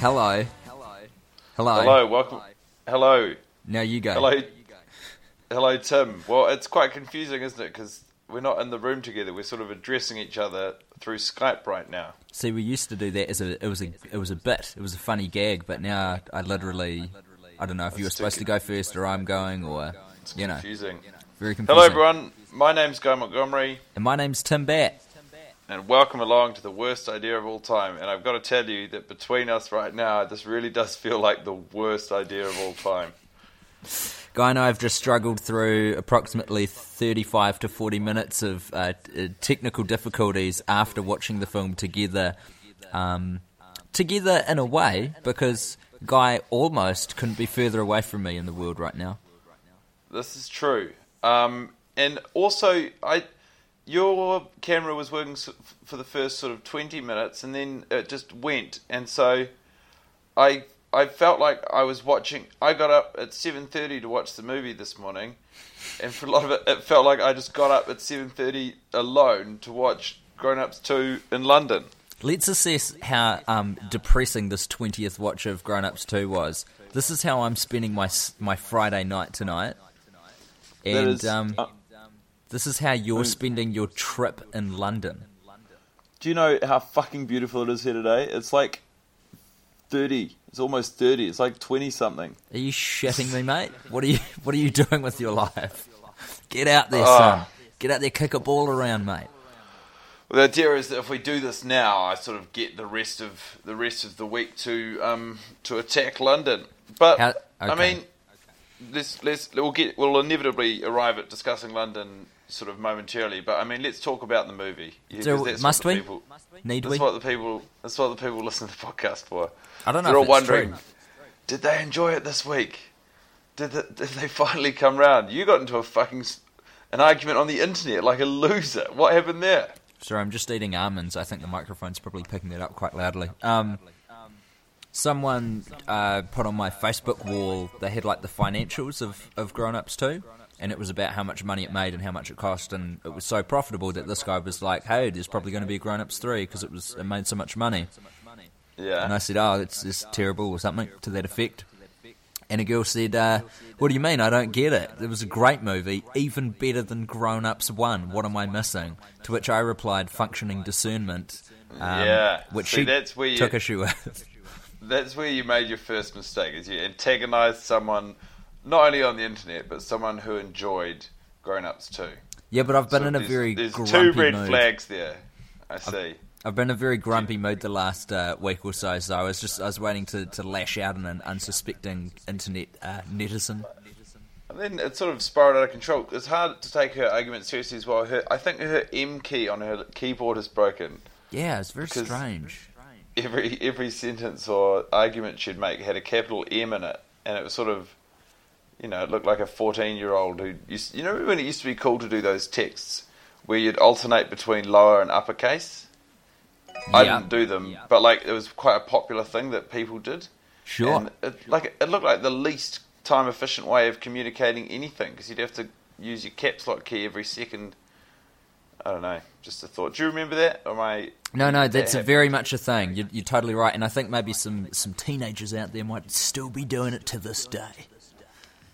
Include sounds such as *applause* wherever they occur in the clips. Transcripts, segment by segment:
this. Hello. Hello. Hello, welcome. Hello. Now you go. Hello. Hello, Tim. Well, it's quite confusing, isn't it? Because we're not in the room together. We're sort of addressing each other through Skype right now. See, we used to do that as a it was a it was a bit. It was a funny gag, but now I literally I don't know if you were supposed to go first or I'm going or It's you know confusing. very confusing. Hello, everyone. My name's Guy Montgomery, And my name's Tim Batt. And welcome along to the worst idea of all time. And I've got to tell you that between us right now, this really does feel like the worst idea of all time. Guy and I have just struggled through approximately 35 to 40 minutes of uh, uh, technical difficulties after watching the film together. Um, together in a way, because Guy almost couldn't be further away from me in the world right now. This is true. Um, and also, I your camera was working for the first sort of twenty minutes, and then it just went. And so, I I felt like I was watching. I got up at seven thirty to watch the movie this morning, and for a lot of it, it felt like I just got up at seven thirty alone to watch Grown Ups Two in London. Let's assess how um, depressing this 20th watch of Grown Ups 2 was. This is how I'm spending my my Friday night tonight. And is- um, uh, this is how you're spending your trip in London. Do you know how fucking beautiful it is here today? It's like thirty. It's almost thirty. It's like twenty something. Are you shitting me, mate? What are you What are you doing with your life? Get out there, Ah. son. Get out there, kick a ball around, mate. Well, the idea is that if we do this now, I sort of get the rest of the rest of the week to um, to attack London. But How- I mean, let's let's we'll get we'll inevitably arrive at discussing London sort of momentarily. But I mean, let's talk about the movie. Yeah, So 'cause that's must we? People, Need that's we? what the people. That's what the people listen to the podcast for. I don't know They're all wondering, true. did they enjoy it this week? Did the, did they finally come round? You got into a fucking an argument on the internet like a loser. What happened there? Sorry, I'm just eating almonds. I think the microphone's probably picking that up quite loudly. Um, someone uh, put on my Facebook wall, they had like the financials of, of Grown Ups 2, and it was about how much money it made and how much it cost, and it was so profitable that this guy was like, hey, there's probably going to be a Grown Ups 3 because it, was it made so much money. Yeah. And I said, oh, it's, it's terrible or something to that effect. And a girl said, uh, what do you mean? I don't get it. It was a great movie, even better than Grown Ups 1. What am I missing? To which I replied, functioning discernment. um, Yeah. Which See, she that's where you- took issue with. *laughs* That's where you made your first mistake, is you antagonized someone, not only on the internet, but someone who enjoyed Grown Ups too. yeah, but I've been So in a very There's grumpy two red mood. flags there. I see. I've been in a very grumpy mood the last uh, week or so, so I was just I was waiting to, to lash out on an unsuspecting internet uh, netizen. And then it sort of spiraled out of control. It's hard to take her argument seriously as well. Her, I think her M key on her keyboard is broken. Yeah, it's very strange. Every every sentence or argument she'd make had a capital M in it, and it was sort of, you know, it looked like a fourteen-year-old who used. You know when it used to be cool to do those texts where you'd alternate between lower and uppercase. I didn't do them, but like it was quite a popular thing that people did. Sure. And it, like it looked like the least time efficient way of communicating anything because you'd have to use your caps lock key every second. I don't know. Just a thought. Do you remember that? Or am I? No, no, that's a very much a thing. You're, you're totally right, and I think maybe some, some teenagers out there might still be doing it to this day.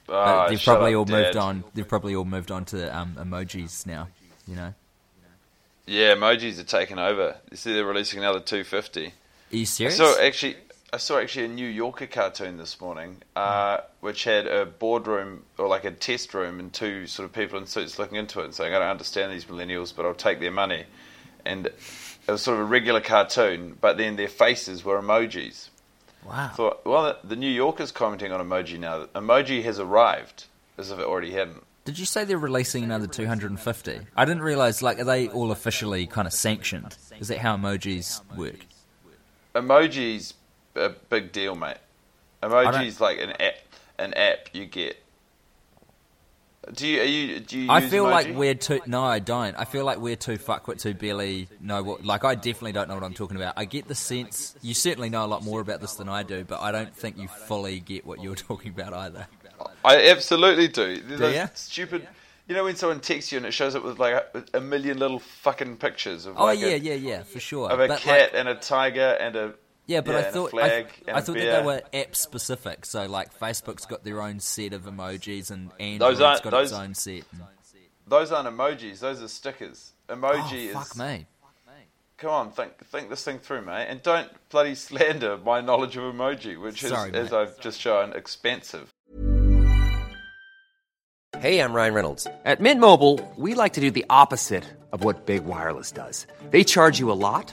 Ah, they've probably all moved on. They've probably all moved on to um, emojis now. You know, Yeah, emojis are taking over. You see, they're releasing another 250. are you serious? saw actually, I saw actually a New Yorker cartoon this morning, uh, which had a boardroom or like a test room and two sort of people in suits looking into it and saying, "I don't understand these millennials, but I'll take their money." And it was sort of a regular cartoon, but then their faces were emojis. Wow. thought, well, the, New Yorker's commenting on emoji now. Emoji has arrived, as if it already hadn't. Did you say they're releasing another 250? I didn't realize. Like, are they all officially kind of sanctioned? Is that how emojis work? Emoji's a big deal, mate. Emoji's like an app. An app you get. Do you? Are you? Do you? I feel like we're too. No, I don't. I feel like we're too fuckwits who barely know what. Like, I definitely don't know what I'm talking about. I get the sense you certainly know a lot more about this than I do, but I don't think you fully get what you're *laughs* talking about either. I absolutely do. Do those ya? Stupid. You know when someone texts you and it shows up with like a, a million little fucking pictures of Oh like yeah, a, yeah, yeah, for sure. of a But, cat like, and a tiger and a Yeah, but Yeah, I thought flag I, and I a thought that they were app specific. So like Facebook's got their own set of emojis, and Android's Those aren't- got those- its own set. and- Those aren't emojis; those are stickers. Emoji oh, is. fuck me. Come on, think think this thing through, mate, and don't bloody slander my knowledge of emoji, which is, Sorry, as. I've just shown, expensive. Hey, I'm Ryan Reynolds. At Mint Mobile, we like to do the opposite of what Big Wireless does. They charge you a lot,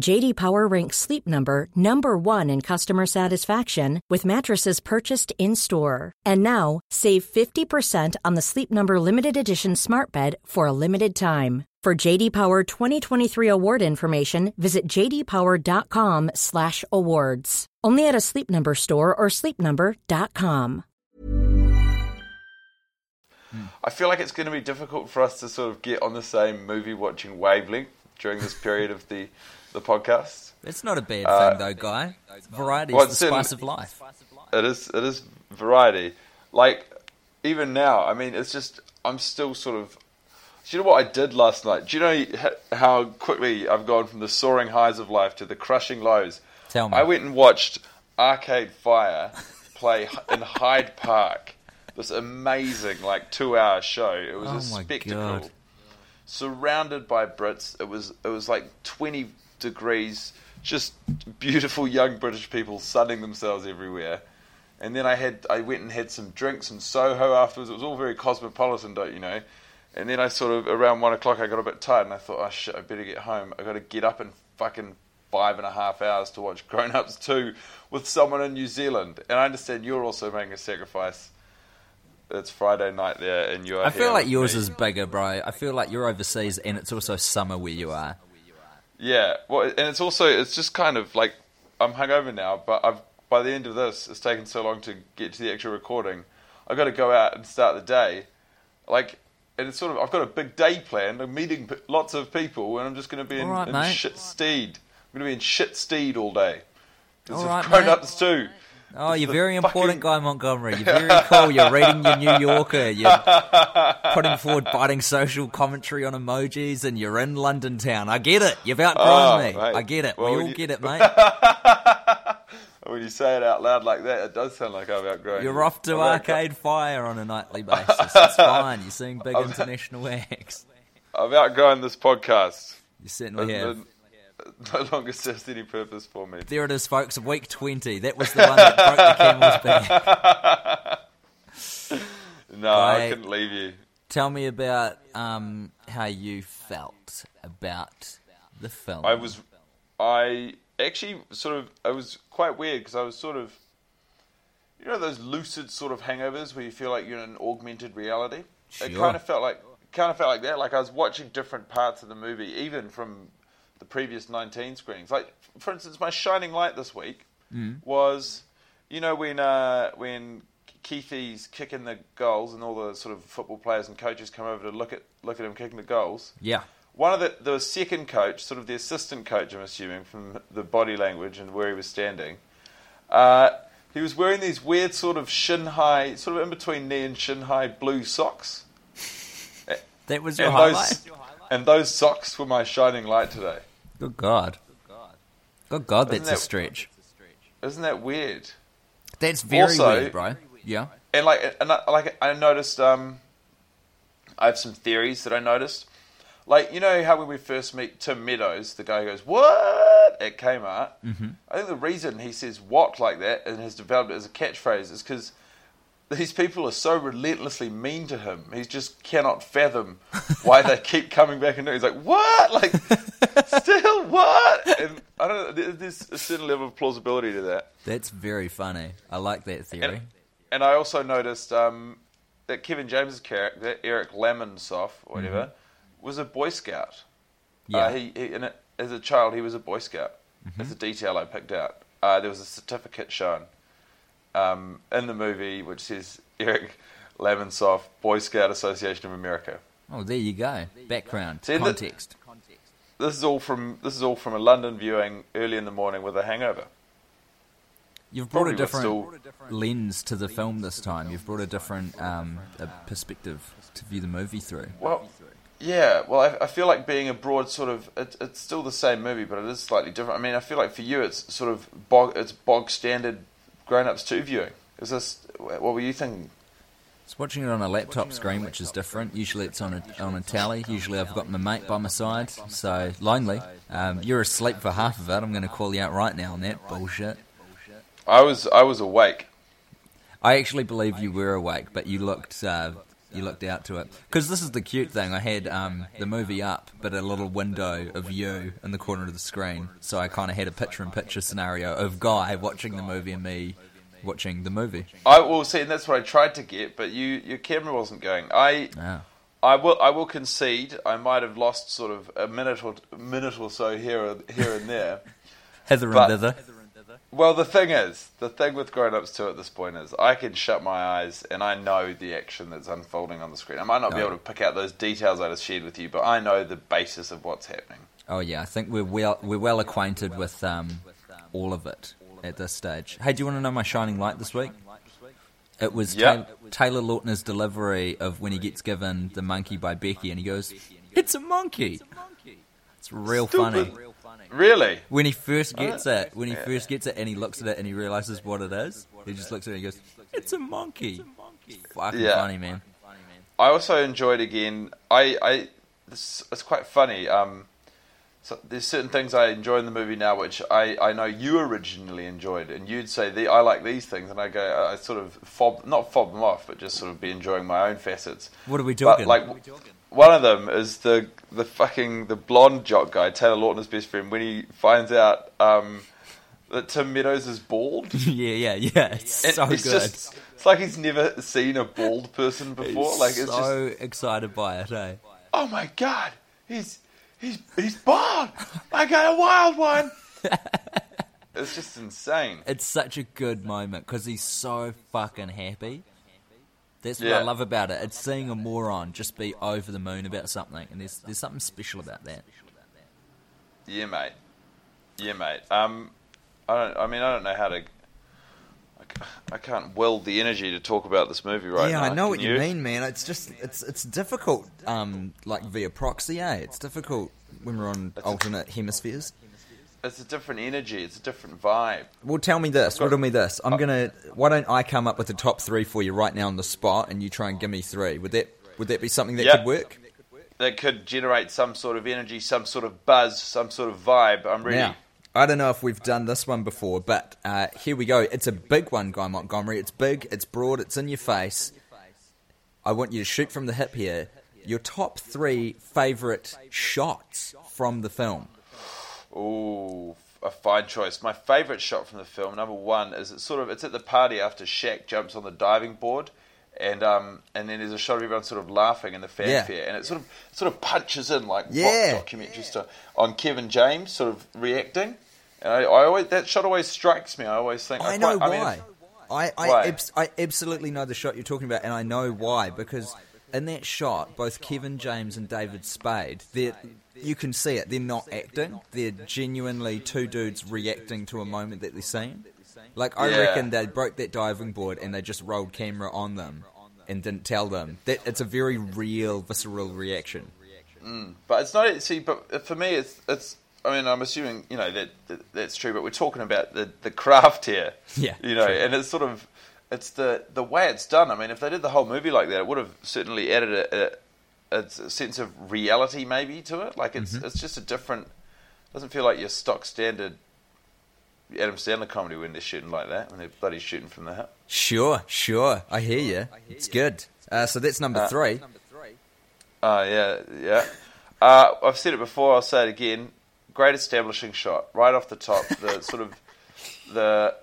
JD Power ranks Sleep Number number 1 in customer satisfaction with mattresses purchased in-store. And now, save 50% on the Sleep Number limited edition Smart Bed for a limited time. For JD Power 2023 award information, visit jdpower.com/awards. Only at a Sleep Number store or sleepnumber.com. Hmm. I feel like it's going to be difficult for us to sort of get on the same movie watching wavelength during this period of the the podcast. It's not a bad uh, thing, though, guy. Variety is the spice of life. It is it is variety. Like even now, I mean, it's just I'm still sort of. Do you know what I did last night? Do you know how quickly I've gone from the soaring highs of life to the crushing lows? Tell me. I went and watched Arcade Fire play in Hyde Park. This amazing, like, two-hour show. It was Oh a spectacle. God. Surrounded by Brits, it was it was like 20 degrees. Just beautiful young British people sunning themselves everywhere. And then I had I went and had some drinks in Soho afterwards. It was all very cosmopolitan, don't you know? And then I sort of around one o'clock I got a bit tired and I thought, oh shit, I better get home. I got to get up in fucking five and a half hours to watch Grown Ups Two with someone in New Zealand. And I understand you're also making a sacrifice. It's Friday night there, and you're. I feel like yours me. is bigger, bro. I feel like you're overseas, and it's also summer where you are. Yeah, well, and it's also it's just kind of like I'm hungover now, but I've by the end of this, it's taken so long to get to the actual recording. I've got to go out and start the day, like, and it's sort of I've got a big day planned. I'm meeting p- lots of people, and I'm just going to be in, right, in shit steed. I'm going to be in shit steed all day. Right, grown mate. ups too. Oh, you're very *laughs* important, fucking- Guy Montgomery. You're very cool. You're reading your New Yorker. You're *laughs* putting forward biting social commentary on emojis, and you're in London town. I get it. You've outgrown Oh, me. mate. I get it. Well, we all you- get it, *laughs* mate. When you say it out loud like that, it does sound like I've outgrown. You're you. off to outgrown- Arcade Fire on a nightly basis. It's fine. You're seeing big international acts. I've outgrown this podcast. You certainly have. *laughs* no longer serves any purpose for me. There it is, folks. Week 20. That was the one that broke the camel's back. *laughs* No, I Right. couldn't leave you. Tell me about um, how you felt about the film. I was, I actually sort of, I was quite weird because I was sort of, you know, those lucid sort of hangovers where you feel like you're in an augmented reality. It kind of felt like, kind of felt like that. Like I was watching different parts of the movie, even from previous 19 screenings. Like, for instance, my shining light this week was, you know, when uh, when Keithy's kicking the goals and all the sort of football players and coaches come over to look at look at him kicking the goals. Yeah. One of the the second coach, sort of the assistant coach, I'm assuming from the body language and where he was standing, uh, he was wearing these weird sort of shin high, sort of in between knee and shin high blue socks, *laughs* That was your and highlight? those and those socks were my shining light today. Good God. Good God, that's a stretch. Isn't that weird? That's very Also- weird, bro. Yeah. and like and I, like I noticed um I have some theories that I noticed. Like you know how when we first meet Tim Meadows, the guy goes what at Kmart. Mm-hmm. I think the reason he says what like that and has developed it as a catchphrase is because these people are so relentlessly mean to him. He just cannot fathom why they keep coming back and doing. He's like what like *laughs* still what? And I don't know. There's a certain level of plausibility to that. That's very funny. I like that theory. And, and I also noticed um, that Kevin James's character, Eric Lamonsoff, or whatever, was a Boy Scout. Mm-hmm. Yeah. Uh, he, he in a, as a child, he was a Boy Scout. Mm-hmm. That's a detail I picked out. Uh, there was a certificate shown um, in the movie which says Eric Lamonsoff, Boy Scout Association of America. Oh, there you go. Background, See, the- context. This is all from this is all from a London viewing early in the morning with a hangover. You've brought a Probably different still- lens to the film this time. You've brought a different um, a perspective to view the movie through. Well, yeah. Well, I, I feel like being abroad, sort of, it, it's still the same movie, but it is slightly different. I mean, I feel like for you, it's sort of bog, it's bog standard grown-ups too viewing. Is this what were you thinking? It's watching it on a laptop screen, which is different. Usually it's on a on a tally. Usually I've got my mate by my side, so lonely. Um, you're asleep for half of it. I'm going to call you out right now on that bullshit. I was I was awake. I actually believe you were awake, but you looked uh, you looked out to it. Because this is the cute thing. I had um, the movie up, but a little window of you in the corner of the screen. So I kind of had a picture-in-picture scenario of Guy watching the movie and me watching the movie. I will see, and that's what I tried to get, but you your camera wasn't going. I Ah. I will I will concede. I might have lost sort of a minute or minute or so here here and there. *laughs* Hither and thither. Well, the thing is, the thing with grown ups too at this point is I can shut my eyes and I know the action that's unfolding on the screen. I might not be Oh. able to pick out those details I just shared with you, but I know the basis of what's happening. Oh yeah, I think we're well we're well acquainted with um, all of it at this stage. Hey, do you want to know my shining light this week? It was Yeah. Taylor, Taylor Lautner's delivery of when he gets given the monkey by Becky, and he goes, "It's a monkey." It's real funny. Really? When he first gets Uh, it, when he first gets it, and he looks at it and he realizes what it is, he just looks at it and he goes, "It's a monkey." It's a monkey. fucking Yeah. funny, man. I also enjoyed again. I, I this, it's quite funny. Um, so there's certain things I enjoy in the movie now, which I, I know you originally enjoyed, and you'd say the I like these things, and I go I sort of fob not fob them off, but just sort of be enjoying my own facets. What are we But talking? like one of them is the the fucking the blonde jock guy, Taylor Lautner's best friend, when he finds out um, that Tim Meadows is bald. *laughs* yeah, yeah, yeah. It's And so it's good. just it's like he's never seen a bald person before. He's like it's just so excited by it, eh? oh my god, he's he's he's bald. I got a wild one. *laughs* it's just insane. It's such a good moment because he's so fucking happy. That's what Yeah. I love about it. It's seeing a moron just be over the moon about something, and there's there's something special about that. Yeah, mate. Yeah, mate. Um, I don't. I mean, I don't know how to. I I can't weld the energy to talk about this movie right yeah, now. Yeah, I know Can what you, mean, man. It's just it's it's difficult, um, like via proxy. Eh? It's difficult when we're on alternate hemispheres. It's a different energy. It's a different vibe. Well, tell me this. Riddle me this. I'm gonna. Why don't I come up with the top three for you right now on the spot, and you try and give me three? Would that would that be something that Yep. could work? That could generate some sort of energy, some sort of buzz, some sort of vibe. I'm ready. Now, I don't know if we've done this one before, but uh, here we go. It's a big one, Guy Montgomery. It's big, it's broad, it's in your face. I want you to shoot from the hip here. Your top three favourite shots from the film. Ooh, a fine choice. My favourite shot from the film, number one, is it's sort of it's at the party after Shaq jumps on the diving board, and um and then there's a shot of everyone sort of laughing in the fanfare, and it sort of sort of punches in like Yeah. documentary stuff on Kevin James sort of reacting. And I, I always that shot always strikes me. I always think I know quite- mean, why. I I, Why? abs- I absolutely know the shot you're talking about, and I know why because in that shot, both Kevin James and David Spade, they you can see it. They're not acting; they're genuinely two dudes reacting to a moment that they're seeing. Like I Yeah. reckon they broke that diving board and they just rolled camera on them and didn't tell them. That it's a very real, visceral reaction. Mm. But it's not. See, but for me, it's it's. I mean, I'm assuming you know that, that that's true, but we're talking about the the craft here. Yeah, you know, true. and it's sort of it's the the way it's done. I mean, if they did the whole movie like that, it would have certainly added a, a, a sense of reality maybe to it. Like it's it's just a different. Doesn't feel like your stock standard Adam Sandler comedy when they're shooting like that when they're bloody shooting from the hip. Sure, sure, I hear you. It's good. Uh, so that's number three. Oh yeah, yeah. Uh, I've said it before. I'll say it again. Great establishing shot, right off the top. The *laughs* sort of the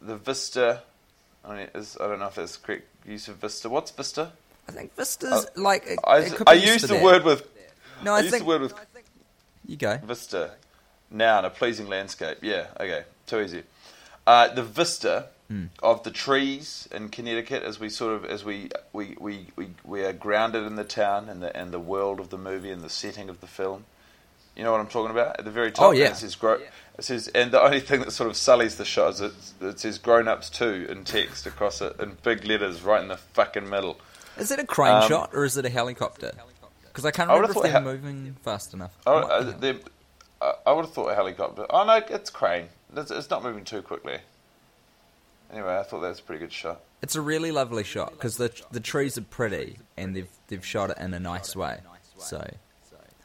the vista I mean, is, I don't know if that's the correct use of Vista. What's Vista? I think Vista's like. It, I, it I used used the that. word with. No, I, I used think the word with you go. Vista. Noun, a pleasing landscape. Yeah, okay, too easy. Uh, the vista Hmm. of the trees in Connecticut, as we sort of as we we, we, we we are grounded in the town and the and the world of the movie and the setting of the film. You know what I'm talking about? At the very top, Oh, yeah. it says, gro- it says, and the only thing that sort of sullies the shot is it, it says "grown ups too" in text across it in big letters right in the fucking middle. Is it a crane Um, shot or is it a helicopter? Because I can't I remember if they're hel- moving fast enough. Oh, Might uh, they- I I would have thought a helicopter. Oh no, it's crane. It's, it's not moving too quickly. Anyway, I thought that was a pretty good shot. It's a really lovely shot because the the trees are pretty and they've they've shot it in a nice way. So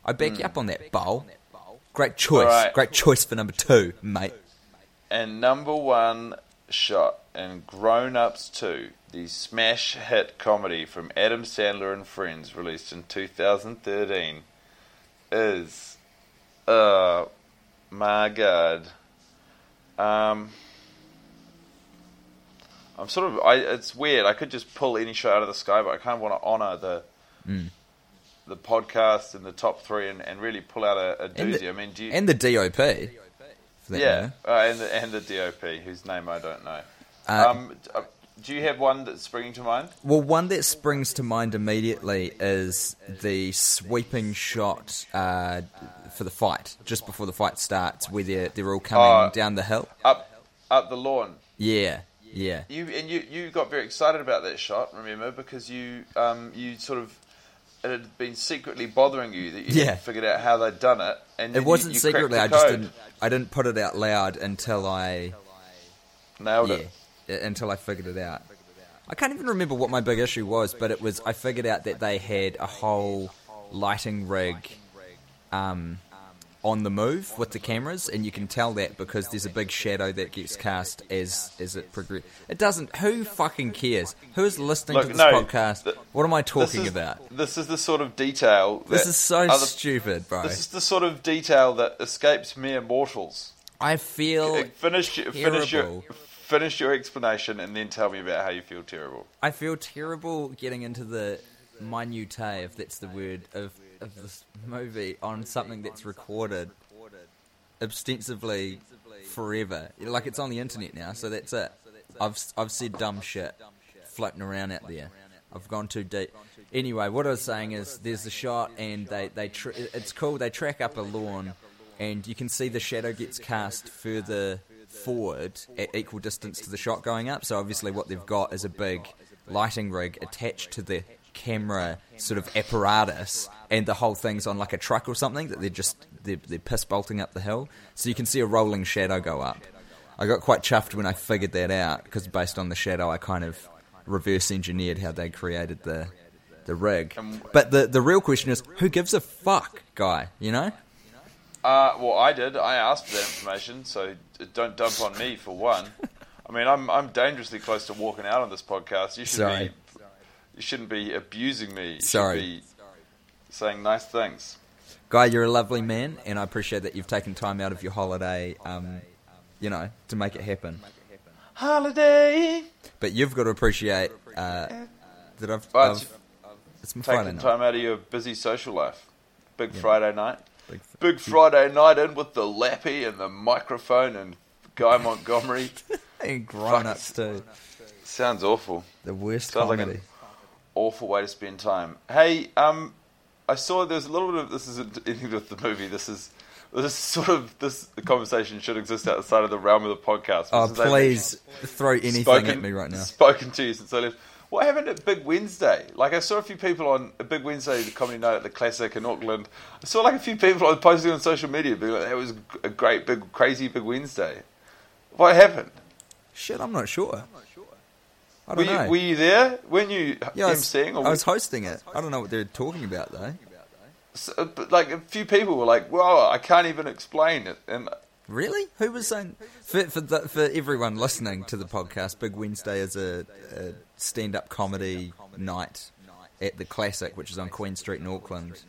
I back you up on that bowl. Great choice, Hmm. Alright. great choice for number two, mate. And number one shot in Grown Ups 2, the smash hit comedy from Adam Sandler and Friends, released in 2013, is. Oh my god. Um. I'm sort of. I. It's weird. I could just pull any shot out of the sky, but I kind of want to honor the. The podcast and the top three, and, and really pull out a, a doozy. the, I mean, do you, and the DOP. yeah, uh, and the and the DOP, whose name I don't know. Uh, um, uh, do you have one that's springing to mind? Well, one that springs to mind immediately is the sweeping shot uh, for the fight, just before the fight starts, where they're, they're all coming Oh. down the hill. Up, up the lawn. Yeah, yeah. You and you, you got very excited about that shot. Remember, because you, um, you sort of. It had been secretly bothering you that you Yeah. figured out how they'd done it, and It wasn't you cracked secretly. I just didn't. I didn't put it out loud until I nailed yeah, it. until I figured it out. I can't even remember what my big issue was, but it was I figured out that they had a whole lighting rig um, on the move with the cameras, and you can tell that because there's a big shadow that gets cast as as it progresses. It doesn't. Who fucking cares? Who's listening Look, to this no, podcast? th- what am I This talking is- about? This is the sort of detail. This is so other- stupid, bro. This is the sort of detail that escapes mere mortals. I feel Uh, finish, your- finish your finish your explanation, and then tell me about how you feel terrible. I feel terrible getting into the minutiae, if that's the word, of, of this movie on something that's recorded ostensibly forever. Like it's on the internet now, so that's it. I've I've said dumb shit floating around out there. I've gone too deep. Anyway, what I was saying is, there's a shot, and they they tr- it's cool. They track up a lawn, and you can see the shadow gets cast further forward at equal distance to the shot going up. So obviously, what they've got is a big lighting rig attached to the camera sort of apparatus, and the whole thing's on like a truck or something that they're just they're, they're piss bolting up the hill. So you can see a rolling shadow go up. I got quite chuffed when I figured that out because based on the shadow, I kind of reverse engineered how they created the the rig. But the the real question is, who gives a fuck, guy? You know? Uh, well, I did. I asked for that information, so don't dump on me for one. *laughs* I mean, I'm I'm dangerously close to walking out on this podcast. You should Sorry. be you shouldn't be abusing me. You Sorry. should be saying nice things. Guy, you're a lovely man, and I appreciate that you've taken time out of your holiday, um, you know, to make it happen. Holiday. But you've got to appreciate uh, that I've, Well, I've it's- it's Friday Taking night. time out of your busy social life. Big Friday night. Big- Big Friday night in with the lappy and the microphone and Guy Montgomery. *laughs* and grown ups too. Sounds awful. The worst Sounds like comedy. Awful way to spend time. Hey, um, I saw there's a little bit of this isn't anything to do with the movie. This is this is sort of this the conversation should exist outside of the realm of the podcast. oh, please throw anything spoken, at me right now. Spoken to you since I left. What happened at Big Wednesday? Like I saw a few people on a Big Wednesday, the comedy night at the Classic in Auckland. I saw like a few people on posting on social media, being like, "That was a great, big, crazy Big Wednesday." What happened? Shit, I'm not sure. I Were don't you, know. were you there? Weren't you yeah, I was, emceeing? I was hosting it. I don't know what they're talking about though. So, but like a few people were like, "Well, I can't even explain it," and Really? Who was saying for for, the, for everyone listening to the podcast? Big Wednesday is a, a stand-up comedy night at the Classic, which is on Queen Street in Auckland.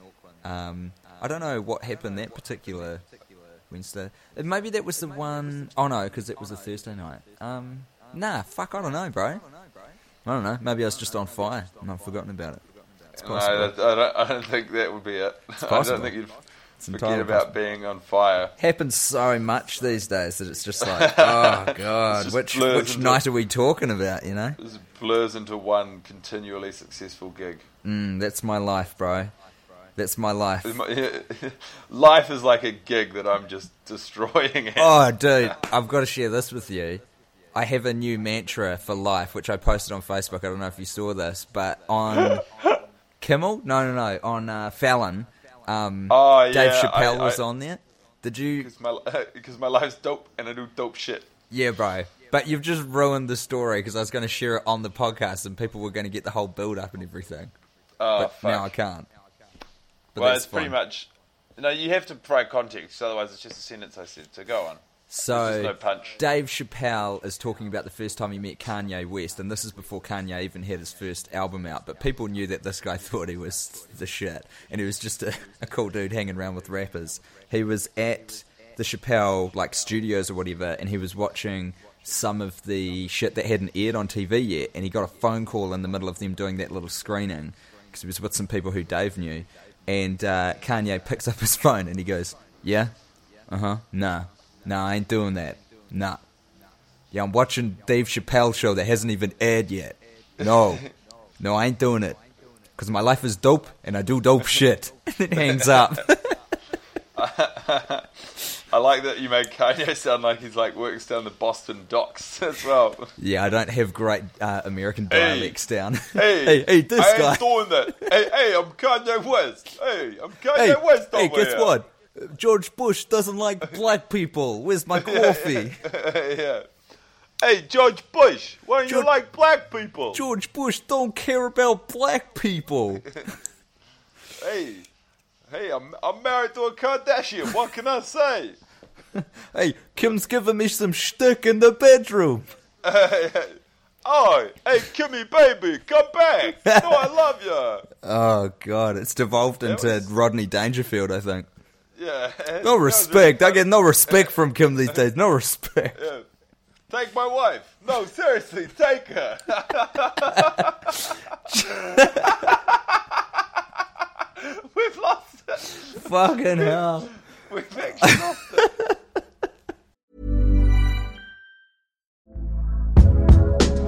Um, I don't know what happened that particular Wednesday. Uh, Maybe that was the one oh no, because it was a Thursday night. Um, Nah, fuck, I don't know, bro. I don't know. Maybe I was just on fire and I've forgotten about it. It's No, possible. I don't, I don't think that would be it. *laughs* I don't think you'd It's forget about possible. being on fire. Happens so much these days that it's just like, *laughs* oh god, which which into- night are we talking about? You know, This blurs into one continually successful gig. mm, that's my life, bro. That's my life. *laughs* Life is like a gig that I'm just destroying. It. Oh, dude, I've got to share this with you. I have a new mantra for life, which I posted on Facebook. I don't know if you saw this, but on *laughs* Kimmel, no, no, no, on uh, Fallon, um, Oh, Dave yeah, Chappelle I- was I- on there. Did you? Because my, *laughs* my life's dope and I do dope shit. Yeah, bro. But you've just ruined the story because I was going to share it on the podcast and people were going to get the whole build up and everything. Oh, but fuck. now I can't. But well, that's it's pretty much. No, you have to provide context, otherwise it's just a sentence I said. So go on. So no. Dave Chappelle is talking about the first time he met Kanye West, and this is before Kanye even had his first album out. But people knew that this guy *laughs* thought he was the shit, and he was just a, *laughs* a cool dude hanging around with rappers. He was at the Chappelle like studios or whatever, and he was watching some of the shit that hadn't aired on TV yet, and he got a phone call in the middle of them doing that little screening because he was with some people who Dave knew, and uh, Kanye picks up his *laughs* phone and he goes, "Yeah, uh huh, nah, nah, I ain't doing that, nah." Yeah, I'm watching Dave Chappelle show that hasn't even aired yet. No, *laughs* no, I ain't doing it. Cause my life is dope and I do dope *laughs* shit. *laughs* And then hangs up. I like that you made Kanye sound like he's like works down the Boston docks as well. yeah, I don't have great uh, American Hey. dialects down. Hey, hey, hey, this I guy. I ain't doing that. Hey, hey, I'm Kanye West. Hey, I'm Kanye Hey, West hey, guess here. what? George Bush doesn't like *laughs* black people. Where's my coffee? *laughs* yeah. Hey, George Bush, why don't George- you like black people? George Bush don't care about black people. *laughs* Hey, hey, I'm I'm married to a Kardashian. What can I say? Hey, Kim's giving me some shtick in the bedroom. Oh, hey, Kimmy, baby, come back. I love you. Oh god, it's devolved into was- Rodney Dangerfield, I think. Yeah. No *laughs* respect. I get no respect from Kim these days. No respect. *laughs* Yeah. Take my wife. No, seriously, take her. *laughs* We've lost it. Fucking hell. We've actually lost it.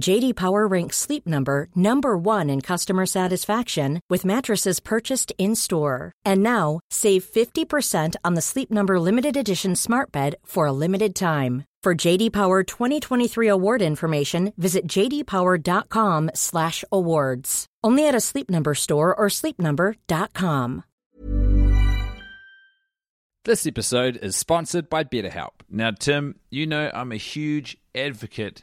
JD Power ranks Sleep Number number 1 in customer satisfaction with mattresses purchased in-store. And now, save 50% on the Sleep Number limited edition Smart Bed for a limited time. For JD Power 2023 award information, visit jdpower.com/awards. Only at a Sleep Number store or sleepnumber.com. This episode is sponsored by BetterHelp. Now, Tim, you know I'm a huge advocate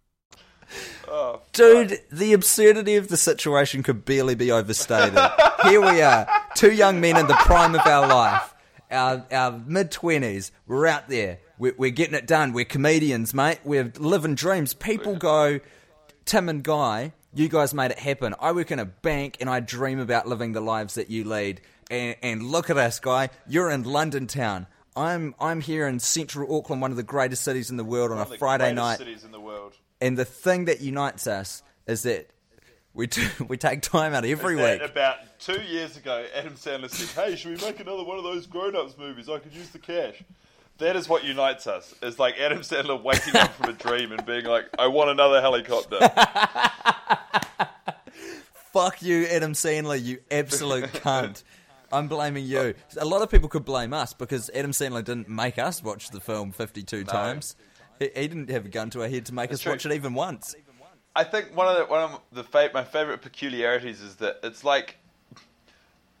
time. Dude, the absurdity of the situation could barely be overstated. Here we are, two young men in the prime of our life, our, our mid 20s. We're out there. We're, we're getting it done. We're comedians, mate. We're living dreams. People go, Tim and Guy, you guys made it happen. I work in a bank and I dream about living the lives that you lead. And, and look at us, Guy. You're in London town. I'm I'm here in central Auckland, one of the greatest cities in the world, on a the Friday greatest night. cities in the world. And the thing that unites us is that we do, *laughs* we take time out every week. About two years ago, Adam Sandler said, "Hey, should we make another one of those grown-ups movies? I could use the cash." That is what unites us. It's like Adam Sandler waking up from a *laughs* dream and being like, "I want another helicopter." *laughs* Fuck you, Adam Sandler, you absolute cunt. I'm blaming you. A lot of people could blame us because Adam Sandler didn't make us watch the film 52 times. He, he didn't have a gun to our head to make us true. watch it even once. I think one of the one of the fa- my favorite peculiarities is that it's like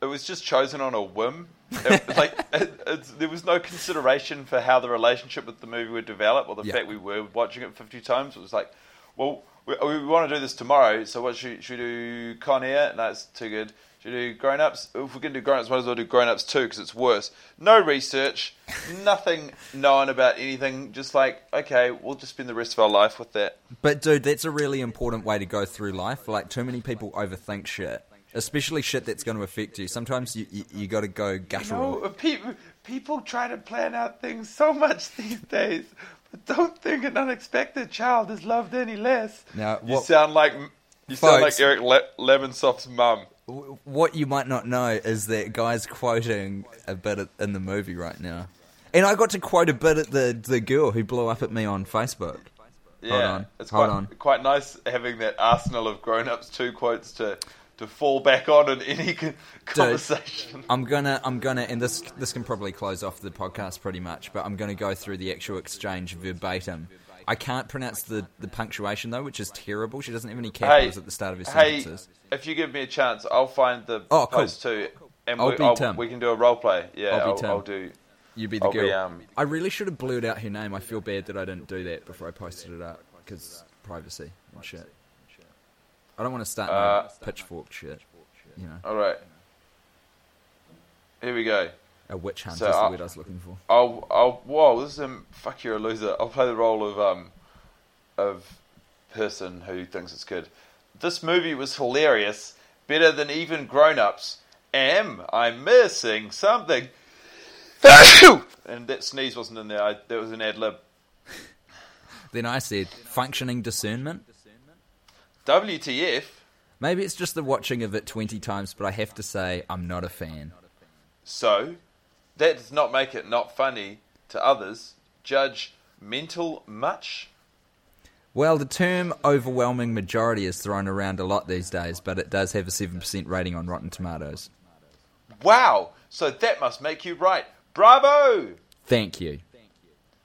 it was just chosen on a whim. It, *laughs* like it, it's, there was no consideration for how the relationship with the movie would develop, or the Yeah. fact we were watching it fifty times. It was like, well, we, we want to do this tomorrow, so what should, should we do? Con Air? No, it's too good. Should we do Grown Ups? If we're going to do Grown Ups, might as well do Grown Ups 2 because it's worse. No research, *laughs* nothing known about anything. Just like, okay, we'll just spend the rest of our life with that. But dude, that's a really important way to go through life. Like too many people overthink shit, especially shit that's going to affect you. Sometimes you you, you got to go guttural. No, people people try to plan out things so much *laughs* these days, but don't think an unexpected child is loved any less. Now, you sound like you sound like Eric Le- Lemonsoft's mum. What you might not know is that guy's quoting a bit in the movie right now, and I got to quote a bit at the the girl who blew up at me on Facebook. Yeah, on, it's hold quite on. quite nice having that arsenal of grown-ups two quotes to to fall back on in any *laughs* con- conversation. I'm gonna, I'm gonna, and this this can probably close off the podcast pretty much, but I'm gonna go through the actual exchange verbatim. I can't pronounce the, the punctuation though, which is terrible. She doesn't have any capitals at the start of her hey, sentences. if you give me a chance, I'll find the Oh, cool. post too, and I'll we, be I'll- Tim. we can do a role play. Yeah, I'll be I'll, Tim. I'll do. You be the I'll be, girl. um, I really should have blurred out her name. I feel bad that I didn't do that before I posted it up because privacy and shit. I don't want to start Uh, pitchfork shit. You know, All right. Here we go. A witch hunt So is the I'll- word I was looking for. I'll, I'll, whoa, this is a, fuck, you're a loser. I'll play the role of, um, of person who thinks it's good. This movie was hilarious, better than even grown ups. Am I missing something? *coughs* and that sneeze wasn't in there, I, that was an ad lib. *laughs* Then I said functioning discernment. WTF? Maybe it's just the watching of it 20 times, but I have to say, I'm not a fan. So, that does not make it not funny to others. Judge mental much? Well, the term overwhelming majority is thrown around a lot these days, but it does have a 7% rating on Rotten Tomatoes. Wow, so that must make you right. Bravo! Thank you.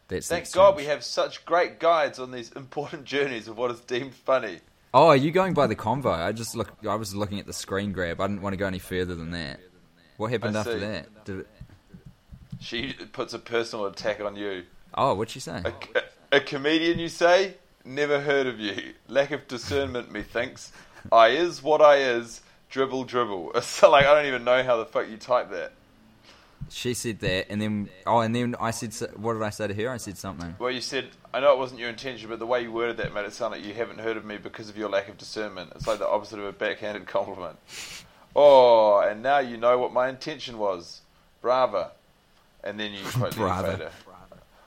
That's Thank God we have such great guides on these *laughs* important journeys of what is deemed funny. Oh, are you going by the convo? I just look. I was looking at the screen grab. I didn't want to go any further than that. What happened I after see. that? Did it? She puts a personal attack on you. Oh, what'd she say? A, a comedian, you say? Never heard of you. Lack of discernment, methinks. I is what I is. Dribble, dribble. *laughs* It's like I don't even know how the fuck you type that. She said that, and then oh, and then I said, what did I say to her? I said something. Well, you said, I know it wasn't your intention, but the way you worded that made it sound like you haven't heard of me because of your lack of discernment. It's like the opposite of a backhanded *laughs* compliment. Oh, and now you know what my intention was. Brava. And then you quote. Feder.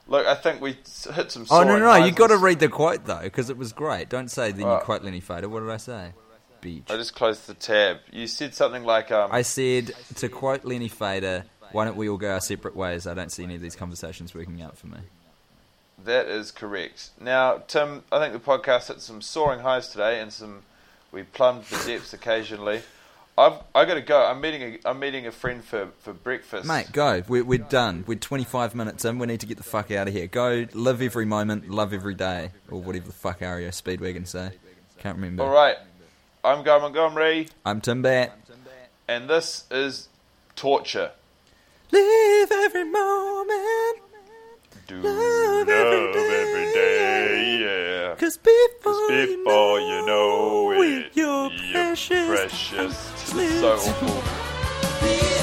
Look, I think we hit some. Oh no, no, no! You got to read the quote though, because it was great. Don't say then you quote Lenny Feder. What did I say? Beach. I just closed the tab. You said something like, um, I said to quote Lenny Feder, "Why don't we all go our separate ways?" I don't see any of these conversations working out for me. That is correct. Now, Tim, I think the podcast hit some soaring highs today, and some we plumbed the depths occasionally. I've I got to go. I'm meeting a I'm meeting a friend for, for breakfast. Mate, go. We're, we're done. We're 25 minutes in. We need to get the fuck out of here. Go live every moment, love every day, or whatever the fuck REO Speedwagon say. Can't remember. All right. I'm Guy Montgomery, I'm Tim Batt. and this is Torture. Live every moment. Do Love every day. day, yeah. Cause before, 'Cause before you know it, you're you're precious. precious. So awful. *laughs*